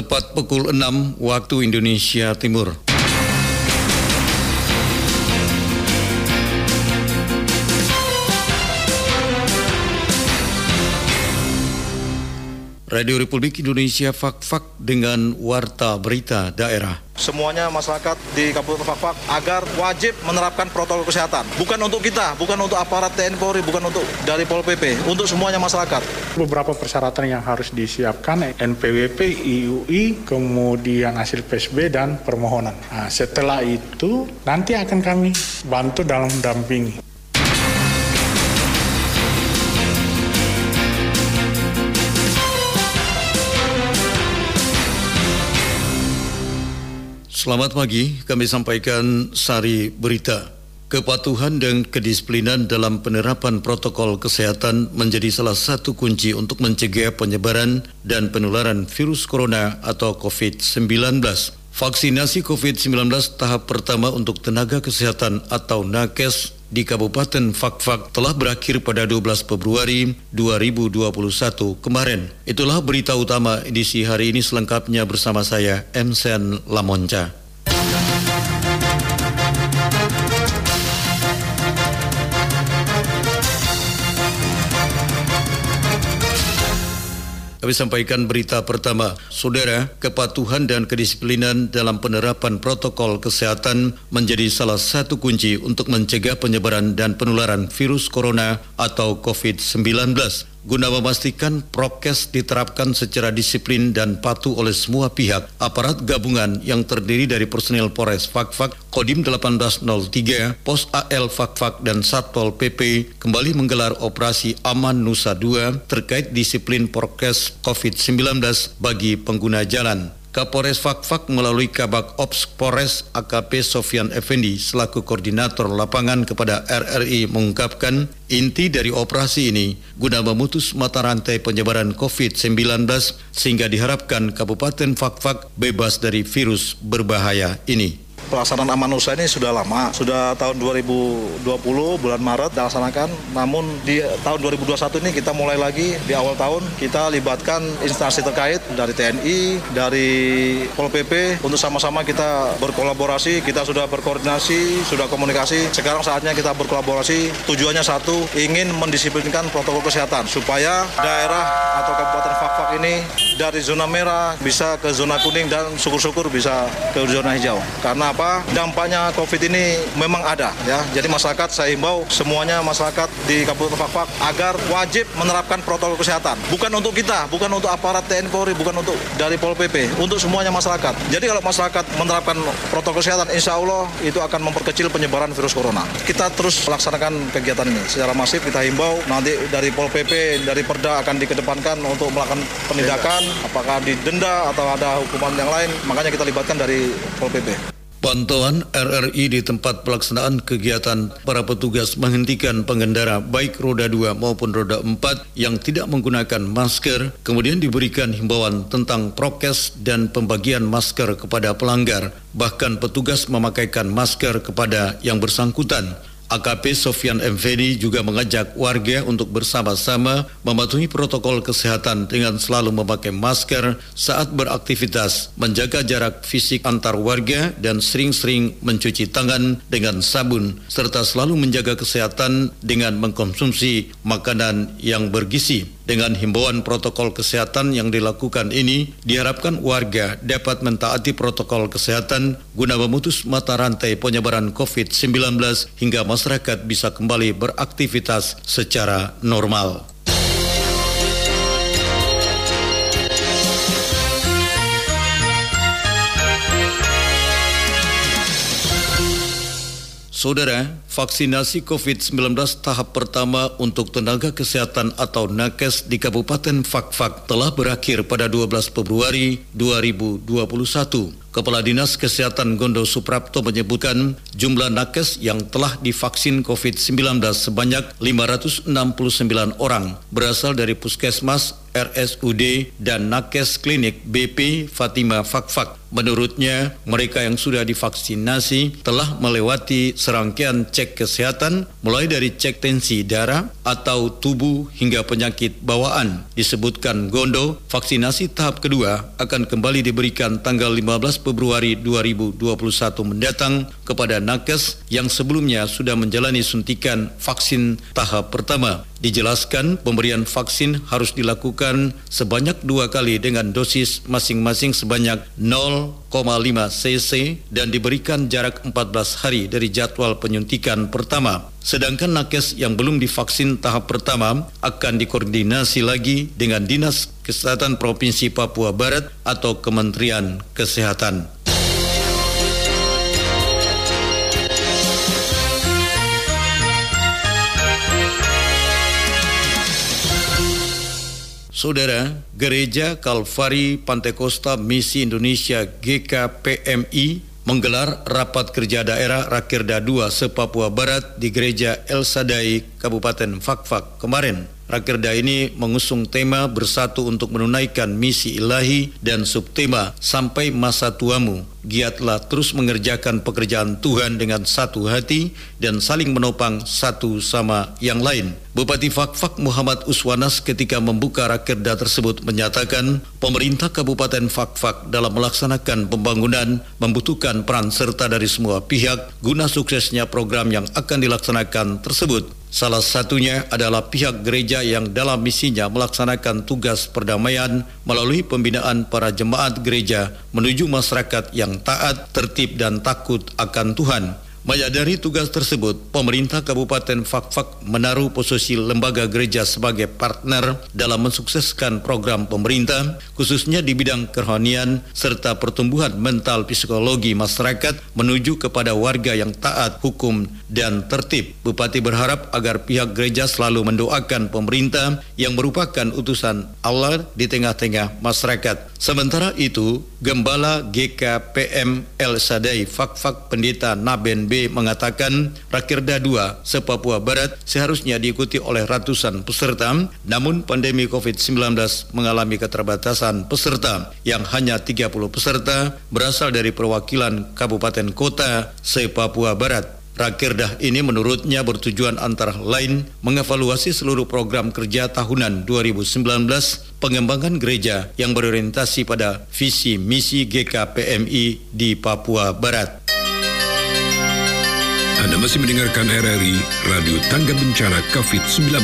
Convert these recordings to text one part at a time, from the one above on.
tepat pukul 6 waktu Indonesia Timur. Radio Republik Indonesia Fak-Fak dengan Warta Berita Daerah. Semuanya masyarakat di Kabupaten Fak-Fak agar wajib menerapkan protokol kesehatan. Bukan untuk kita, bukan untuk aparat TNI Polri, bukan untuk dari Pol PP, untuk semuanya masyarakat. Beberapa persyaratan yang harus disiapkan NPWP, IUI, kemudian hasil PSB dan permohonan. Nah, setelah itu nanti akan kami bantu dalam mendampingi. Selamat pagi, kami sampaikan sari berita. Kepatuhan dan kedisiplinan dalam penerapan protokol kesehatan menjadi salah satu kunci untuk mencegah penyebaran dan penularan virus corona atau COVID-19. Vaksinasi COVID-19 tahap pertama untuk tenaga kesehatan atau nakes di Kabupaten Fakfak telah berakhir pada 12 Februari 2021 kemarin. Itulah berita utama edisi hari ini selengkapnya bersama saya, Emsen Lamonca. Kami sampaikan berita pertama. Saudara, kepatuhan dan kedisiplinan dalam penerapan protokol kesehatan menjadi salah satu kunci untuk mencegah penyebaran dan penularan virus corona atau COVID-19 guna memastikan prokes diterapkan secara disiplin dan patuh oleh semua pihak, aparat gabungan yang terdiri dari personil Polres Fakfak, Kodim 1803, Pos AL Fakfak dan Satpol PP kembali menggelar operasi Aman Nusa 2 terkait disiplin prokes COVID-19 bagi pengguna jalan. Kapolres Fakfak melalui Kabak Ops Polres AKP Sofian Effendi selaku koordinator lapangan kepada RRI mengungkapkan inti dari operasi ini guna memutus mata rantai penyebaran COVID-19 sehingga diharapkan Kabupaten Fakfak bebas dari virus berbahaya ini pelaksanaan aman usaha ini sudah lama, sudah tahun 2020 bulan Maret dilaksanakan. Namun di tahun 2021 ini kita mulai lagi di awal tahun kita libatkan instansi terkait dari TNI, dari Pol PP untuk sama-sama kita berkolaborasi. Kita sudah berkoordinasi, sudah komunikasi. Sekarang saatnya kita berkolaborasi. Tujuannya satu, ingin mendisiplinkan protokol kesehatan supaya daerah atau kabupaten Fakfak ini dari zona merah bisa ke zona kuning dan syukur-syukur bisa ke zona hijau. Karena apa dampaknya COVID ini memang ada ya. Jadi masyarakat saya himbau semuanya masyarakat di Kabupaten Fakfak agar wajib menerapkan protokol kesehatan. Bukan untuk kita, bukan untuk aparat TNI Polri, bukan untuk dari Pol PP, untuk semuanya masyarakat. Jadi kalau masyarakat menerapkan protokol kesehatan, insya Allah itu akan memperkecil penyebaran virus corona. Kita terus melaksanakan kegiatan ini secara masif. Kita himbau nanti dari Pol PP, dari Perda akan dikedepankan untuk melakukan penindakan, apakah didenda atau ada hukuman yang lain. Makanya kita libatkan dari Pol PP. Pantauan RRI di tempat pelaksanaan kegiatan para petugas menghentikan pengendara baik roda 2 maupun roda 4 yang tidak menggunakan masker, kemudian diberikan himbauan tentang prokes dan pembagian masker kepada pelanggar. Bahkan petugas memakaikan masker kepada yang bersangkutan. AKP Sofian Mvedi juga mengajak warga untuk bersama-sama mematuhi protokol kesehatan dengan selalu memakai masker saat beraktivitas, menjaga jarak fisik antar warga dan sering-sering mencuci tangan dengan sabun serta selalu menjaga kesehatan dengan mengkonsumsi makanan yang bergizi. Dengan himbauan protokol kesehatan yang dilakukan ini, diharapkan warga dapat mentaati protokol kesehatan guna memutus mata rantai penyebaran COVID-19 hingga masyarakat bisa kembali beraktivitas secara normal. Saudara, vaksinasi COVID-19 tahap pertama untuk tenaga kesehatan atau nakes di Kabupaten Fakfak telah berakhir pada 12 Februari 2021. Kepala Dinas Kesehatan Gondo Suprapto menyebutkan jumlah nakes yang telah divaksin COVID-19 sebanyak 569 orang berasal dari puskesmas, RSUD, dan nakes klinik BP Fatima Fakfak. Menurutnya, mereka yang sudah divaksinasi telah melewati serangkaian cek cek kesehatan mulai dari cek tensi darah atau tubuh hingga penyakit bawaan. Disebutkan Gondo, vaksinasi tahap kedua akan kembali diberikan tanggal 15 Februari 2021 mendatang kepada nakes yang sebelumnya sudah menjalani suntikan vaksin tahap pertama. Dijelaskan pemberian vaksin harus dilakukan sebanyak dua kali dengan dosis masing-masing sebanyak 0,5 cc dan diberikan jarak 14 hari dari jadwal penyuntikan pertama. Sedangkan nakes yang belum divaksin tahap pertama akan dikoordinasi lagi dengan Dinas Kesehatan Provinsi Papua Barat atau Kementerian Kesehatan. Saudara, Gereja Kalvari Pantai Costa Misi Indonesia GKPMI menggelar rapat kerja daerah Rakirda 2 se-Papua Barat di Gereja El Sadai, Kabupaten Fakfak kemarin. Rakerda ini mengusung tema bersatu untuk menunaikan misi ilahi dan subtema sampai masa tuamu. Giatlah terus mengerjakan pekerjaan Tuhan dengan satu hati dan saling menopang satu sama yang lain. Bupati Fakfak Muhammad Uswanas ketika membuka rakerda tersebut menyatakan pemerintah Kabupaten Fakfak dalam melaksanakan pembangunan membutuhkan peran serta dari semua pihak guna suksesnya program yang akan dilaksanakan tersebut. Salah satunya adalah pihak gereja yang dalam misinya melaksanakan tugas perdamaian melalui pembinaan para jemaat gereja menuju masyarakat yang taat, tertib dan takut akan Tuhan. Menyadari tugas tersebut, pemerintah Kabupaten Fakfak menaruh posisi lembaga gereja sebagai partner dalam mensukseskan program pemerintah, khususnya di bidang kerohanian serta pertumbuhan mental psikologi masyarakat menuju kepada warga yang taat hukum dan tertib. Bupati berharap agar pihak gereja selalu mendoakan pemerintah yang merupakan utusan Allah di tengah-tengah masyarakat. Sementara itu, Gembala GKPM El Sadai Fakfak Pendeta Naben B mengatakan Rakirda 2 se-Papua Barat seharusnya diikuti oleh ratusan peserta, namun pandemi COVID-19 mengalami keterbatasan peserta yang hanya 30 peserta berasal dari perwakilan kabupaten kota se-Papua Barat. Rakirdah ini menurutnya bertujuan antara lain mengevaluasi seluruh program kerja tahunan 2019 pengembangan gereja yang berorientasi pada visi misi GKPMI di Papua Barat. Anda masih mendengarkan RRI Radio Tangga Bencana COVID-19.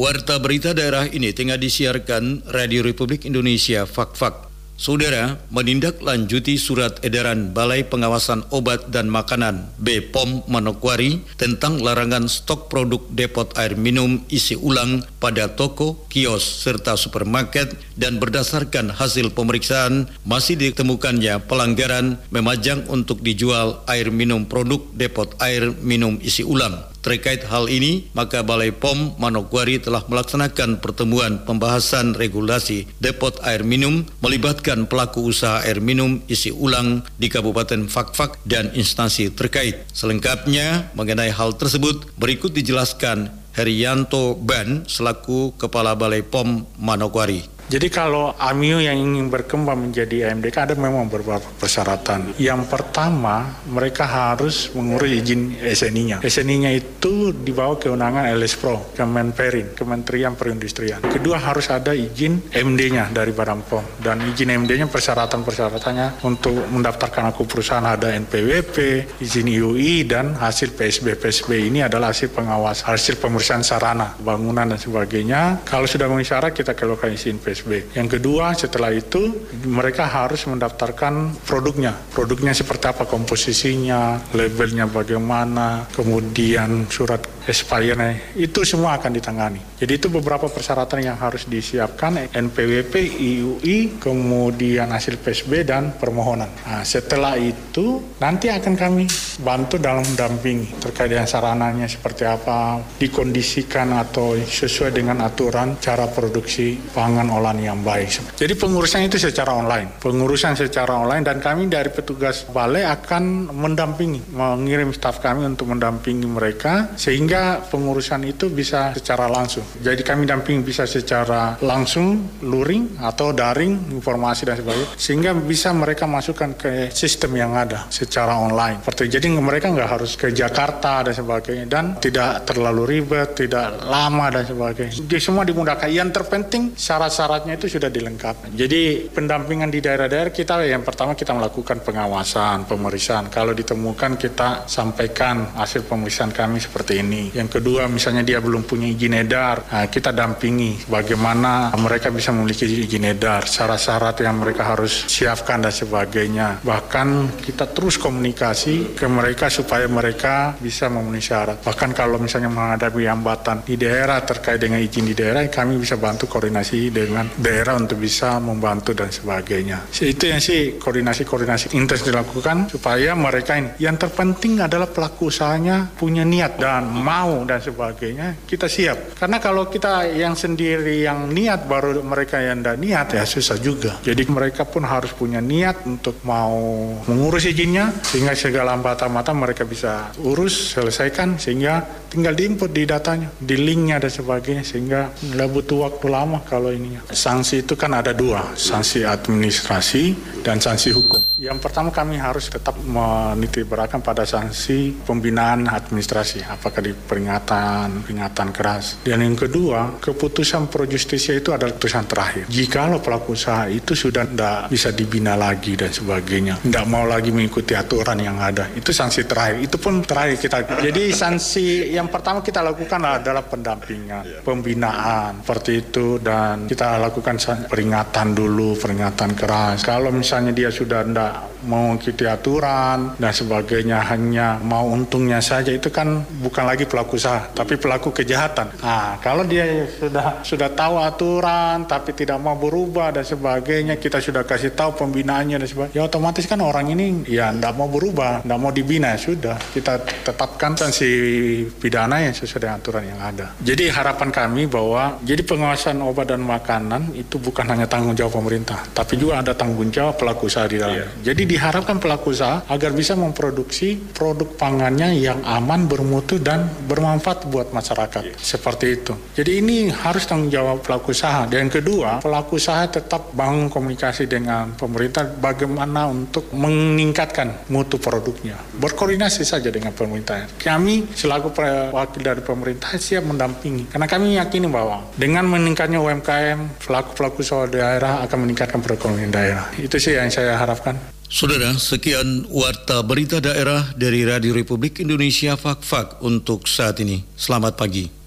Warta berita daerah ini tengah disiarkan Radio Republik Indonesia Fak-Fak. Saudara menindaklanjuti surat edaran Balai Pengawasan Obat dan Makanan BPOM Manokwari tentang larangan stok produk depot air minum isi ulang pada toko, kios, serta supermarket dan berdasarkan hasil pemeriksaan masih ditemukannya pelanggaran memajang untuk dijual air minum produk depot air minum isi ulang. Terkait hal ini, maka Balai POM Manokwari telah melaksanakan pertemuan pembahasan regulasi depot air minum melibatkan pelaku usaha air minum isi ulang di Kabupaten Fakfak dan instansi terkait. Selengkapnya mengenai hal tersebut berikut dijelaskan Herianto Ban selaku Kepala Balai POM Manokwari. Jadi kalau AMIO yang ingin berkembang menjadi AMDK ada memang beberapa persyaratan. Yang pertama, mereka harus mengurus izin SNI-nya. SNI-nya itu dibawa kewenangan LSPRO, Kemenperin, Kementerian Perindustrian. Kedua harus ada izin MD-nya dari Badan POM. Dan izin MD-nya persyaratan-persyaratannya untuk mendaftarkan aku perusahaan ada NPWP, izin IUI, dan hasil PSB. PSB ini adalah hasil pengawas, hasil pemeriksaan sarana, bangunan dan sebagainya. Kalau sudah memenuhi syarat, kita keluarkan izin PSB Yang kedua, setelah itu mereka harus mendaftarkan produknya. Produknya seperti apa komposisinya, labelnya bagaimana, kemudian surat expirednya, itu semua akan ditangani. Jadi itu beberapa persyaratan yang harus disiapkan NPWP, IUI, kemudian hasil PSB dan permohonan. Nah, setelah itu nanti akan kami bantu dalam mendampingi terkait dengan sarananya seperti apa, dikondisikan atau sesuai dengan aturan cara produksi pangan olahan pengelolaan yang baik. Jadi pengurusan itu secara online, pengurusan secara online dan kami dari petugas balai akan mendampingi, mengirim staf kami untuk mendampingi mereka sehingga pengurusan itu bisa secara langsung. Jadi kami dampingi bisa secara langsung, luring atau daring, informasi dan sebagainya, sehingga bisa mereka masukkan ke sistem yang ada secara online. Jadi mereka nggak harus ke Jakarta dan sebagainya dan tidak terlalu ribet, tidak lama dan sebagainya. Jadi semua dimudahkan. Yang terpenting syarat-syaratnya itu sudah dilengkapi. Jadi pendampingan di daerah-daerah kita yang pertama kita melakukan pengawasan, pemeriksaan. Kalau ditemukan kita sampaikan hasil pemeriksaan kami seperti ini. Yang kedua misalnya dia belum punya izin edar, nah, kita dampingi bagaimana mereka bisa memiliki izin edar, syarat-syarat yang mereka harus siapkan dan sebagainya. Bahkan kita terus komunikasi ke mereka supaya mereka bisa memenuhi syarat. Bahkan kalau misalnya menghadapi hambatan di daerah terkait dengan izin di daerah, kami bisa bantu koordinasi dengan daerah untuk bisa membantu dan sebagainya. Itu yang sih koordinasi-koordinasi intens dilakukan supaya mereka ini. Yang terpenting adalah pelaku usahanya punya niat dan mau dan sebagainya, kita siap. Karena kalau kita yang sendiri yang niat baru mereka yang tidak niat ya susah juga. Jadi mereka pun harus punya niat untuk mau mengurus izinnya sehingga segala mata-mata mereka bisa urus, selesaikan sehingga tinggal diinput di datanya, di linknya dan sebagainya sehingga nggak butuh waktu lama kalau ininya. Sanksi itu kan ada dua, sanksi administrasi dan sanksi hukum. Yang pertama kami harus tetap meniti beratkan pada sanksi pembinaan administrasi, apakah di peringatan, peringatan keras. Dan yang kedua, keputusan pro justisia itu adalah keputusan terakhir. Jika lo pelaku usaha itu sudah tidak bisa dibina lagi dan sebagainya, tidak mau lagi mengikuti aturan yang ada, itu sanksi terakhir. Itu pun terakhir kita. Jadi sanksi yang pertama kita lakukan adalah pendampingan, pembinaan, seperti itu dan kita lakukan peringatan dulu, peringatan keras. Kalau misalnya dia sudah tidak mengikuti aturan dan sebagainya hanya mau untungnya saja itu kan bukan lagi pelaku usaha tapi pelaku kejahatan. Nah, kalau dia sudah sudah tahu aturan tapi tidak mau berubah dan sebagainya kita sudah kasih tahu pembinaannya dan sebagainya ya otomatis kan orang ini ya tidak mau berubah, tidak mau dibina ya sudah kita tetapkan sanksi pidana yang sesuai dengan aturan yang ada. Jadi harapan kami bahwa jadi pengawasan obat dan makanan itu bukan hanya tanggung jawab pemerintah tapi juga ada tanggung jawab pelaku usaha di dalam. Yeah. Jadi diharapkan pelaku usaha agar bisa memproduksi produk pangannya yang aman, bermutu dan bermanfaat buat masyarakat. Yeah. Seperti itu. Jadi ini harus tanggung jawab pelaku usaha. Dan yang kedua, pelaku usaha tetap bangun komunikasi dengan pemerintah bagaimana untuk meningkatkan mutu produknya. Berkoordinasi saja dengan pemerintah. Kami selaku wakil dari pemerintah siap mendampingi. Karena kami yakini bahwa dengan meningkatnya UMKM, pelaku-pelaku usaha daerah akan meningkatkan perekonomian daerah. Itu sih yang saya harapkan. Saudara, sekian warta berita daerah dari Radio Republik Indonesia Fak-Fak untuk saat ini. Selamat pagi.